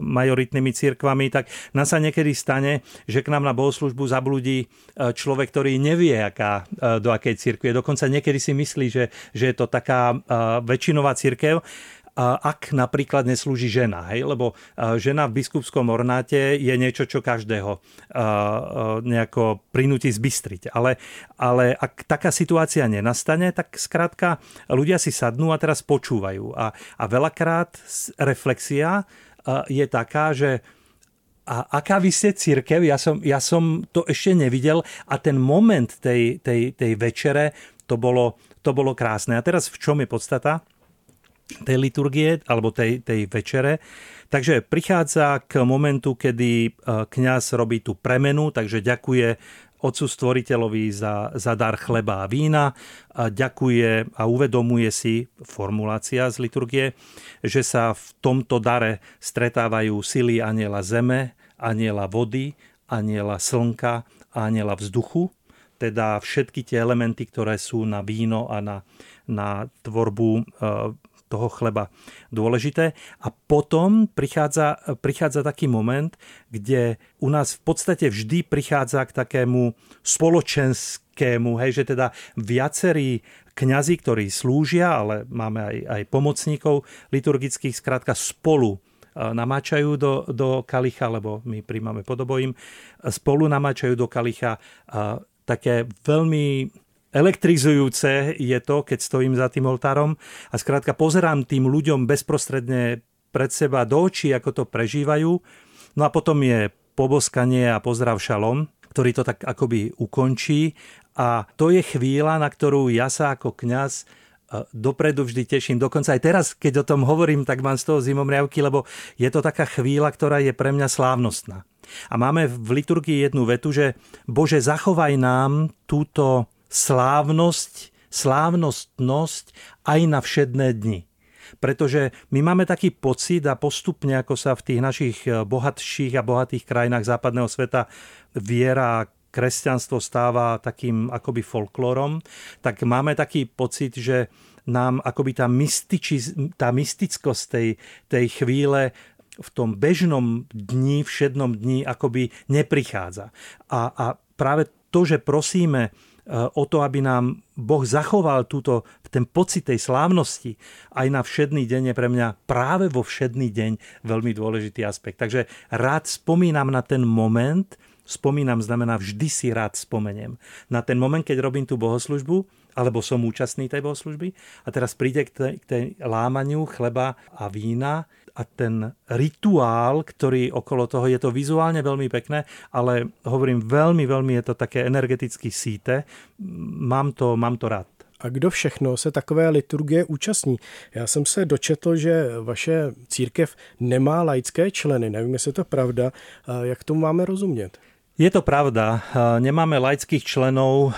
majoritnými cirkvami, tak nás sa niekedy stane, že k nám na bohoslužbu zabludí človek, ktorý nevie, aká, do akej cirkvi. Dokonca niekedy si myslí, že, že je to taká väčšinová cirkev ak napríklad neslúži žena. Hej? Lebo žena v biskupskom ornáte je niečo, čo každého nejako prinúti zbystriť. Ale, ale ak taká situácia nenastane, tak skrátka ľudia si sadnú a teraz počúvajú. A, a veľakrát reflexia je taká, že a aká vy ste církev, ja som, ja som to ešte nevidel a ten moment tej, tej, tej večere, to bolo, to bolo krásne. A teraz v čom je podstata? Tej liturgie alebo tej, tej večere. Takže prichádza k momentu, kedy e, kňaz robí tú premenu, takže ďakuje Otcu Stvoriteľovi za, za dar chleba a vína. A ďakuje a uvedomuje si, formulácia z liturgie, že sa v tomto dare stretávajú sily aniela zeme, aniela vody, aniela slnka a aniela vzduchu. Teda všetky tie elementy, ktoré sú na víno a na, na tvorbu e, toho chleba dôležité. A potom prichádza, prichádza taký moment, kde u nás v podstate vždy prichádza k takému spoločenskému, hej, že teda viacerí kňazi, ktorí slúžia, ale máme aj, aj pomocníkov liturgických, skrátka spolu e, namáčajú do, do kalicha, lebo my príjmame podobojím, spolu namáčajú do kalicha také veľmi elektrizujúce je to, keď stojím za tým oltárom a skrátka pozerám tým ľuďom bezprostredne pred seba do očí, ako to prežívajú. No a potom je poboskanie a pozdrav šalom, ktorý to tak akoby ukončí. A to je chvíľa, na ktorú ja sa ako kňaz e, dopredu vždy teším. Dokonca aj teraz, keď o tom hovorím, tak mám z toho zimomriavky, lebo je to taká chvíľa, ktorá je pre mňa slávnostná. A máme v liturgii jednu vetu, že Bože, zachovaj nám túto slávnosť, slávnostnosť aj na všedné dni. Pretože my máme taký pocit a postupne, ako sa v tých našich eh, bohatších a bohatých krajinách západného sveta viera a kresťanstvo stáva takým akoby folklórom, tak máme taký pocit, že nám akoby tá, mystiči, tá mystickosť tej, tej chvíle v tom bežnom dni, všednom dni akoby neprichádza. A, a práve to, že prosíme o to, aby nám Boh zachoval túto, ten pocit tej slávnosti aj na všedný deň je pre mňa práve vo všedný deň veľmi dôležitý aspekt. Takže rád spomínam na ten moment, spomínam znamená vždy si rád spomeniem. Na ten moment, keď robím tú bohoslužbu, alebo som účastný tej bohoslužby a teraz príde k tej, k tej lámaniu chleba a vína a ten rituál, ktorý okolo toho, je to vizuálne veľmi pekné, ale hovorím, veľmi, veľmi je to také energeticky síte. Mám to, mám to rád. A kdo všechno se takové liturgie účastní? Já jsem se dočetl, že vaše církev nemá laické členy. Nevím, jestli je to pravda. Jak tomu máme rozumět? Je to pravda. Nemáme laických členov,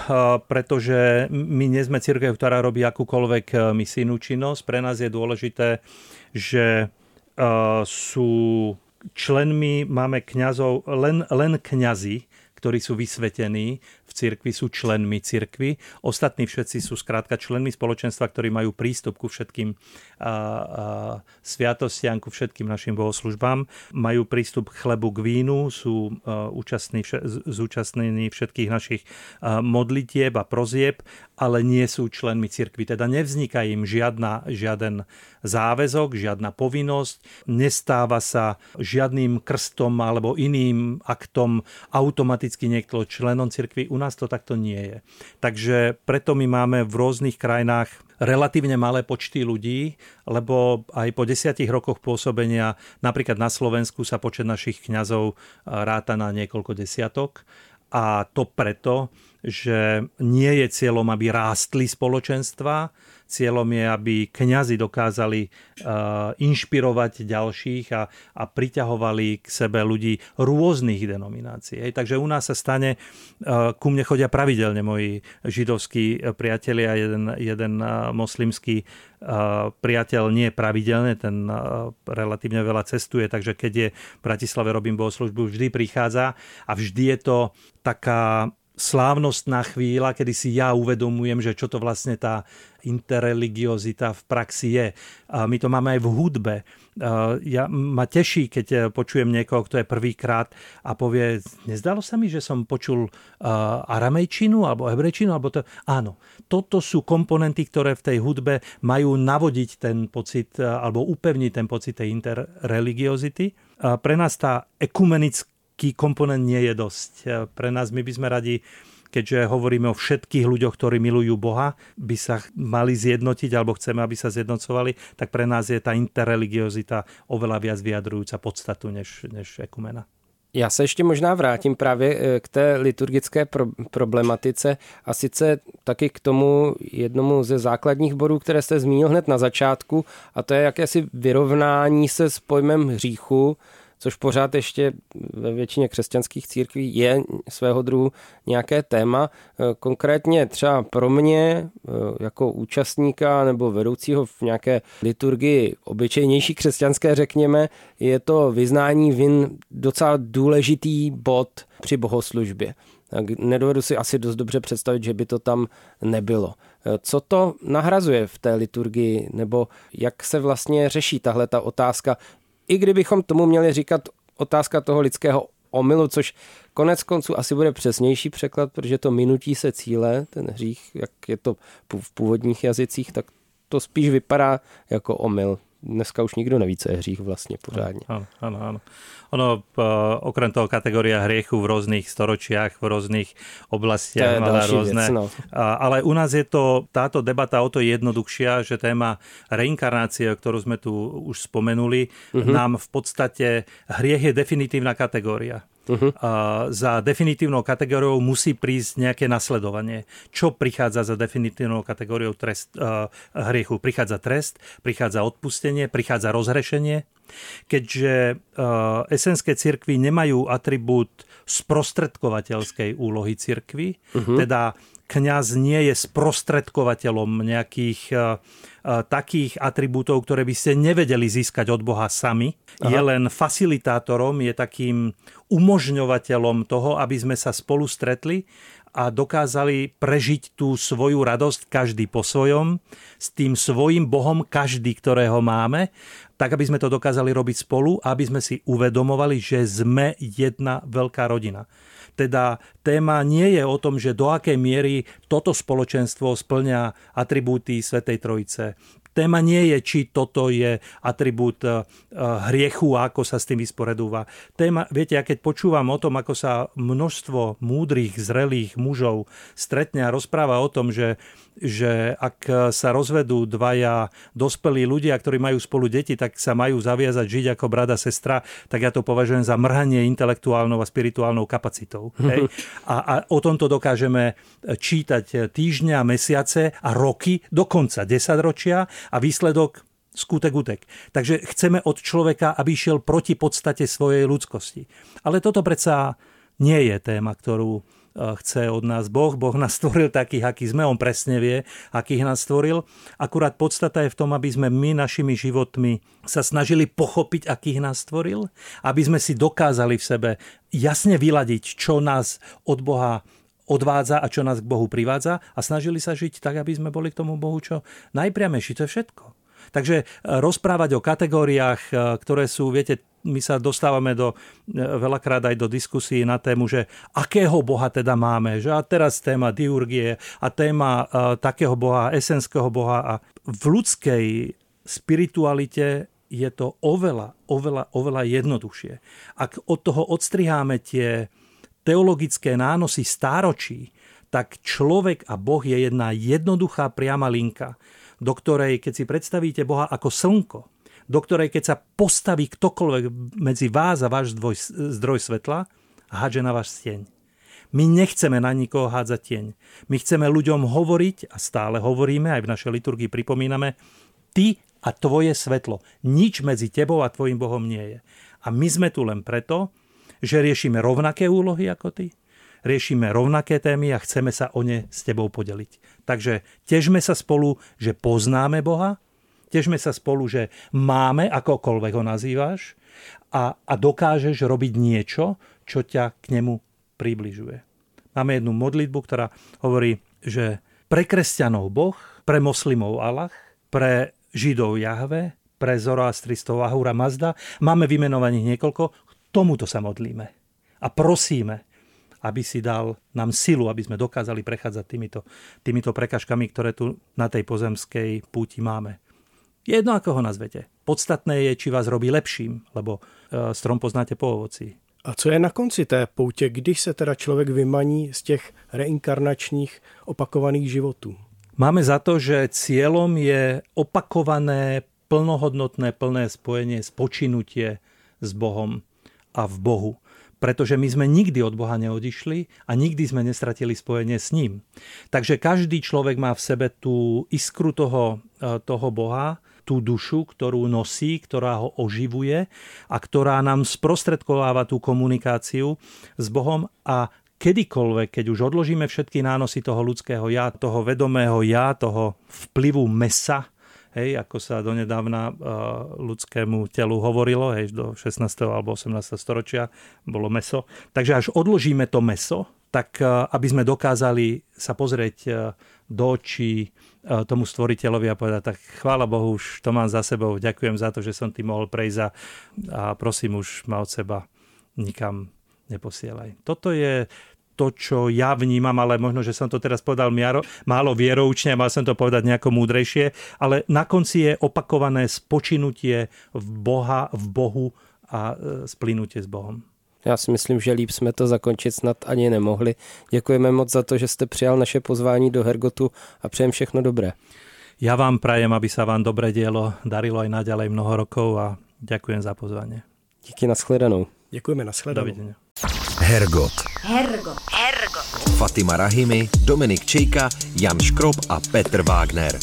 pretože my nie sme církev, ktorá robí akúkoľvek misijnú činnosť. Pre nás je dôležité, že sú členmi, máme kňazov, len, len kňazi, ktorí sú vysvetení v cirkvi, sú členmi cirkvi. Ostatní všetci sú skrátka členmi spoločenstva, ktorí majú prístup ku všetkým a, a, sviatostiam, ku všetkým našim bohoslužbám. Majú prístup k chlebu, k vínu, sú účastní, zúčastnení všetkých našich modlitieb a prozieb, ale nie sú členmi cirkvi. Teda nevzniká im žiadna, žiaden záväzok, žiadna povinnosť, nestáva sa žiadnym krstom alebo iným aktom automaticky niekto členom cirkvi. U nás to takto nie je. Takže preto my máme v rôznych krajinách relatívne malé počty ľudí, lebo aj po desiatich rokoch pôsobenia napríklad na Slovensku sa počet našich kňazov ráta na niekoľko desiatok. A to preto, že nie je cieľom, aby rástli spoločenstva, Cieľom je, aby kňazi dokázali uh, inšpirovať ďalších a, a priťahovali k sebe ľudí rôznych denominácií. Hej. Takže u nás sa stane, uh, ku mne chodia pravidelne moji židovskí priatelia, jeden, jeden moslimský priateľ nie pravidelne, ten relatívne veľa cestuje, takže keď je v Bratislave robím bohoslužbu, vždy prichádza a vždy je to taká slávnostná chvíľa, kedy si ja uvedomujem, že čo to vlastne tá interreligiozita v praxi je. My to máme aj v hudbe. Ja, ma teší, keď počujem niekoho, kto je prvýkrát a povie, nezdalo sa mi, že som počul aramejčinu alebo hebrejčinu, alebo to... Áno, toto sú komponenty, ktoré v tej hudbe majú navodiť ten pocit alebo upevniť ten pocit tej interreligiozity. Pre nás tá ekumenická taký komponent nie je dosť. Pre nás my by sme radi keďže hovoríme o všetkých ľuďoch, ktorí milujú Boha, by sa mali zjednotiť, alebo chceme, aby sa zjednocovali, tak pre nás je tá interreligiozita oveľa viac vyjadrujúca podstatu než, než ekumena. Já se ještě možná vrátím právě eh, k té liturgické pro- problematice a sice taky k tomu jednomu ze základních bodů, které jste zmínil hned na začátku a to je jakési vyrovnání se s pojmem hříchu, což pořád ještě ve většině křesťanských církví je svého druhu nějaké téma. E, konkrétně třeba pro mě e, jako účastníka nebo vedoucího v nějaké liturgii obyčejnější křesťanské, řekněme, je to vyznání vin docela důležitý bod při bohoslužbě. Nedovedu si asi dost dobře představit, že by to tam nebylo. E, co to nahrazuje v té liturgii, nebo jak se vlastně řeší tahle ta otázka i kdybychom tomu měli říkat otázka toho lidského omylu, což konec konců asi bude přesnější překlad, protože to minutí se cíle, ten hřích, jak je to v původních jazycích, tak to spíš vypadá jako omyl. Dneska už nikdo neví, co je hřích vlastně pořádně. Ano, ano, ano. Ono, okrem toho kategória hriechu v rôznych storočiach, v rôznych oblastiach mala rôzne. Vec, no. Ale u nás je to, táto debata o to jednoduchšia, že téma reinkarnácie, ktorú sme tu už spomenuli, uh-huh. nám v podstate hriech je definitívna kategória. Uh-huh. A za definitívnou kategóriou musí prísť nejaké nasledovanie. Čo prichádza za definitívnou kategóriou trest, uh, hriechu? Prichádza trest, prichádza odpustenie, prichádza rozhrešenie keďže uh, esenské cirkvy nemajú atribút sprostredkovateľskej úlohy cirkvy, uh-huh. teda kňaz nie je sprostredkovateľom nejakých uh, uh, takých atribútov, ktoré by ste nevedeli získať od Boha sami. Aha. Je len facilitátorom, je takým umožňovateľom toho, aby sme sa spolu stretli a dokázali prežiť tú svoju radosť každý po svojom, s tým svojim Bohom každý, ktorého máme, tak aby sme to dokázali robiť spolu aby sme si uvedomovali, že sme jedna veľká rodina. Teda téma nie je o tom, že do akej miery toto spoločenstvo splňa atribúty Svetej Trojice. Téma nie je, či toto je atribút eh, hriechu a ako sa s tým vysporedúva. Téma, viete, ja keď počúvam o tom, ako sa množstvo múdrych, zrelých mužov stretne a rozpráva o tom, že že ak sa rozvedú dvaja dospelí ľudia, ktorí majú spolu deti, tak sa majú zaviazať žiť ako brada sestra, tak ja to považujem za mrhanie intelektuálnou a spirituálnou kapacitou. Hej? A, a o tomto dokážeme čítať týždňa, mesiace a roky, dokonca 10 ročia a výsledok skutek utek. Takže chceme od človeka, aby išiel proti podstate svojej ľudskosti. Ale toto predsa nie je téma, ktorú chce od nás Boh. Boh nás stvoril takých, aký sme, on presne vie, akých nás stvoril. Akurát podstata je v tom, aby sme my našimi životmi sa snažili pochopiť, akých nás stvoril, aby sme si dokázali v sebe jasne vyladiť, čo nás od Boha odvádza a čo nás k Bohu privádza a snažili sa žiť tak, aby sme boli k tomu Bohu čo najpriamejší. To je všetko. Takže rozprávať o kategóriách, ktoré sú, viete, my sa dostávame do, e, veľakrát aj do diskusí na tému, že akého boha teda máme. Že a teraz téma diurgie a téma uh, takého boha, esenského boha a v ľudskej spiritualite je to oveľa, oveľa, oveľa jednoduchšie. Ak od toho odstriháme tie teologické nánosy stáročí, tak človek a Boh je jedna jednoduchá priama linka, do ktorej, keď si predstavíte Boha ako slnko, do ktorej keď sa postaví ktokoľvek medzi vás a váš zdvoj, zdroj svetla, hádže na váš stieň. My nechceme na nikoho hádzať tieň. My chceme ľuďom hovoriť, a stále hovoríme, aj v našej liturgii pripomíname, ty a tvoje svetlo. Nič medzi tebou a tvojim Bohom nie je. A my sme tu len preto, že riešime rovnaké úlohy ako ty, riešime rovnaké témy a chceme sa o ne s tebou podeliť. Takže težme sa spolu, že poznáme Boha, Težme sa spolu, že máme, akokoľvek ho nazývaš, a, a dokážeš robiť niečo, čo ťa k nemu približuje. Máme jednu modlitbu, ktorá hovorí, že pre kresťanov Boh, pre moslimov Allah, pre židov Jahve, pre zoroastristov Ahura Mazda, máme vymenovaných niekoľko, tomuto sa modlíme. A prosíme, aby si dal nám silu, aby sme dokázali prechádzať týmito, týmito prekažkami, ktoré tu na tej pozemskej púti máme. Jedno ako ho nazvete. Podstatné je, či vás robí lepším, lebo e, strom poznáte po ovoci. A co je na konci té poutě, když se teda člověk vymaní z těch reinkarnačních opakovaných životů? Máme za to, že cieľom je opakované, plnohodnotné, plné spojenie, spočinutie s Bohom a v Bohu. Pretože my sme nikdy od Boha neodišli a nikdy sme nestratili spojenie s ním. Takže každý človek má v sebe tú iskru toho, e, toho Boha, tú dušu, ktorú nosí, ktorá ho oživuje a ktorá nám sprostredkováva tú komunikáciu s Bohom a kedykoľvek, keď už odložíme všetky nánosy toho ľudského ja, toho vedomého ja, toho vplyvu mesa, hej, ako sa donedávna uh, ľudskému telu hovorilo, hej, do 16. alebo 18. storočia bolo meso. Takže až odložíme to meso, tak uh, aby sme dokázali sa pozrieť uh, do očí tomu stvoriteľovi a povedať, tak chvála Bohu, už to mám za sebou, ďakujem za to, že som tým mohol prejsť a, a prosím už ma od seba nikam neposielaj. Toto je to, čo ja vnímam, ale možno, že som to teraz povedal miaro, málo vieroučne, mal som to povedať nejako múdrejšie, ale na konci je opakované spočinutie v Boha, v Bohu a e, splynutie s Bohom. Já si myslím, že líp jsme to zakončit snad ani nemohli. Děkujeme moc za to, že jste přijal naše pozvání do Hergotu a přejem všechno dobré. Ja vám prajem, aby sa vám dobré dielo darilo aj naďalej mnoho rokov a ďakujem za pozvanie. Díky, nashledanou. Děkujeme, nashledanou. Dovidenia. Hergot. Hergot. Hergot. Fatima Rahimi, Dominik Čejka, Jan Škrob a Petr Wagner.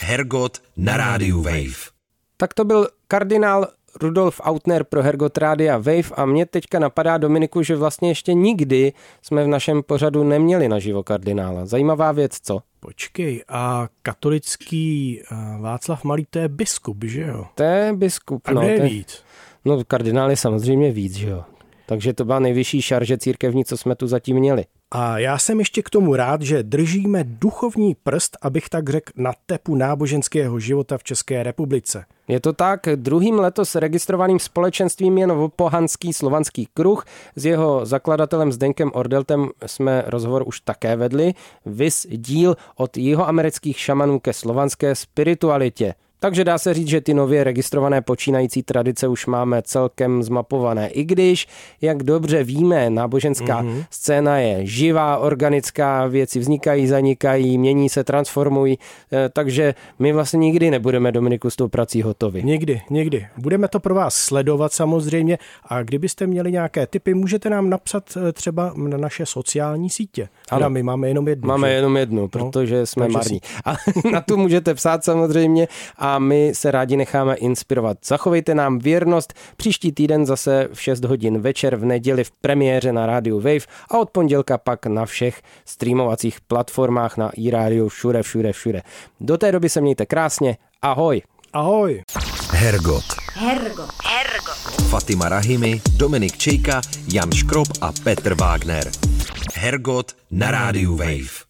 Hergot na rádiu Wave. Tak to byl kardinál Rudolf Autner pro Hergot Rádia Wave a mě teďka napadá Dominiku, že vlastně ještě nikdy jsme v našem pořadu neměli naživo kardinála. Zajímavá věc, co? Počkej, a katolický eh, Václav Malý, to je biskup, že jo? To je biskup. A no, je, víc? no kardinál je samozřejmě víc, že jo. Takže to byla nejvyšší šarže církevní, co jsme tu zatím měli. A já jsem ještě k tomu rád, že držíme duchovní prst, abych tak řekl, na tepu náboženského života v České republice. Je to tak, druhým letos registrovaným společenstvím je Novopohanský slovanský kruh. S jeho zakladatelem Zdenkem Ordeltem jsme rozhovor už také vedli. Vys díl od jihoamerických šamanů ke slovanské spiritualitě. Takže dá se říct, že ty nově registrované počínající tradice už máme celkem zmapované. I když, jak dobře víme, náboženská mm-hmm. scéna je živá, organická, věci vznikají, zanikají, mění se, transformují, eh, takže my vlastně nikdy nebudeme, Dominiku, s tou prací hotovi. Nikdy, nikdy. Budeme to pro vás sledovat samozřejmě a kdybyste měli nějaké typy, můžete nám napsat eh, třeba na naše sociální sítě. Ano, my máme jenom jednu. Máme že? jenom jednu, protože no, jsme marní. Si... A na tu můžete psát samozřejmě a a my se rádi necháme inspirovat. Zachovejte nám věrnost. Příští týden zase v 6 hodin večer v neděli v premiéře na rádiu Wave a od pondělka pak na všech streamovacích platformách na iRádiu všude, všude, všude. Do té doby se mějte krásně. Ahoj. Ahoj. Hergot. Hergot. Hergot. Fatima Rahimi, Dominik Čejka, Jan Škrob a Petr Wagner. Hergot na rádiu Wave.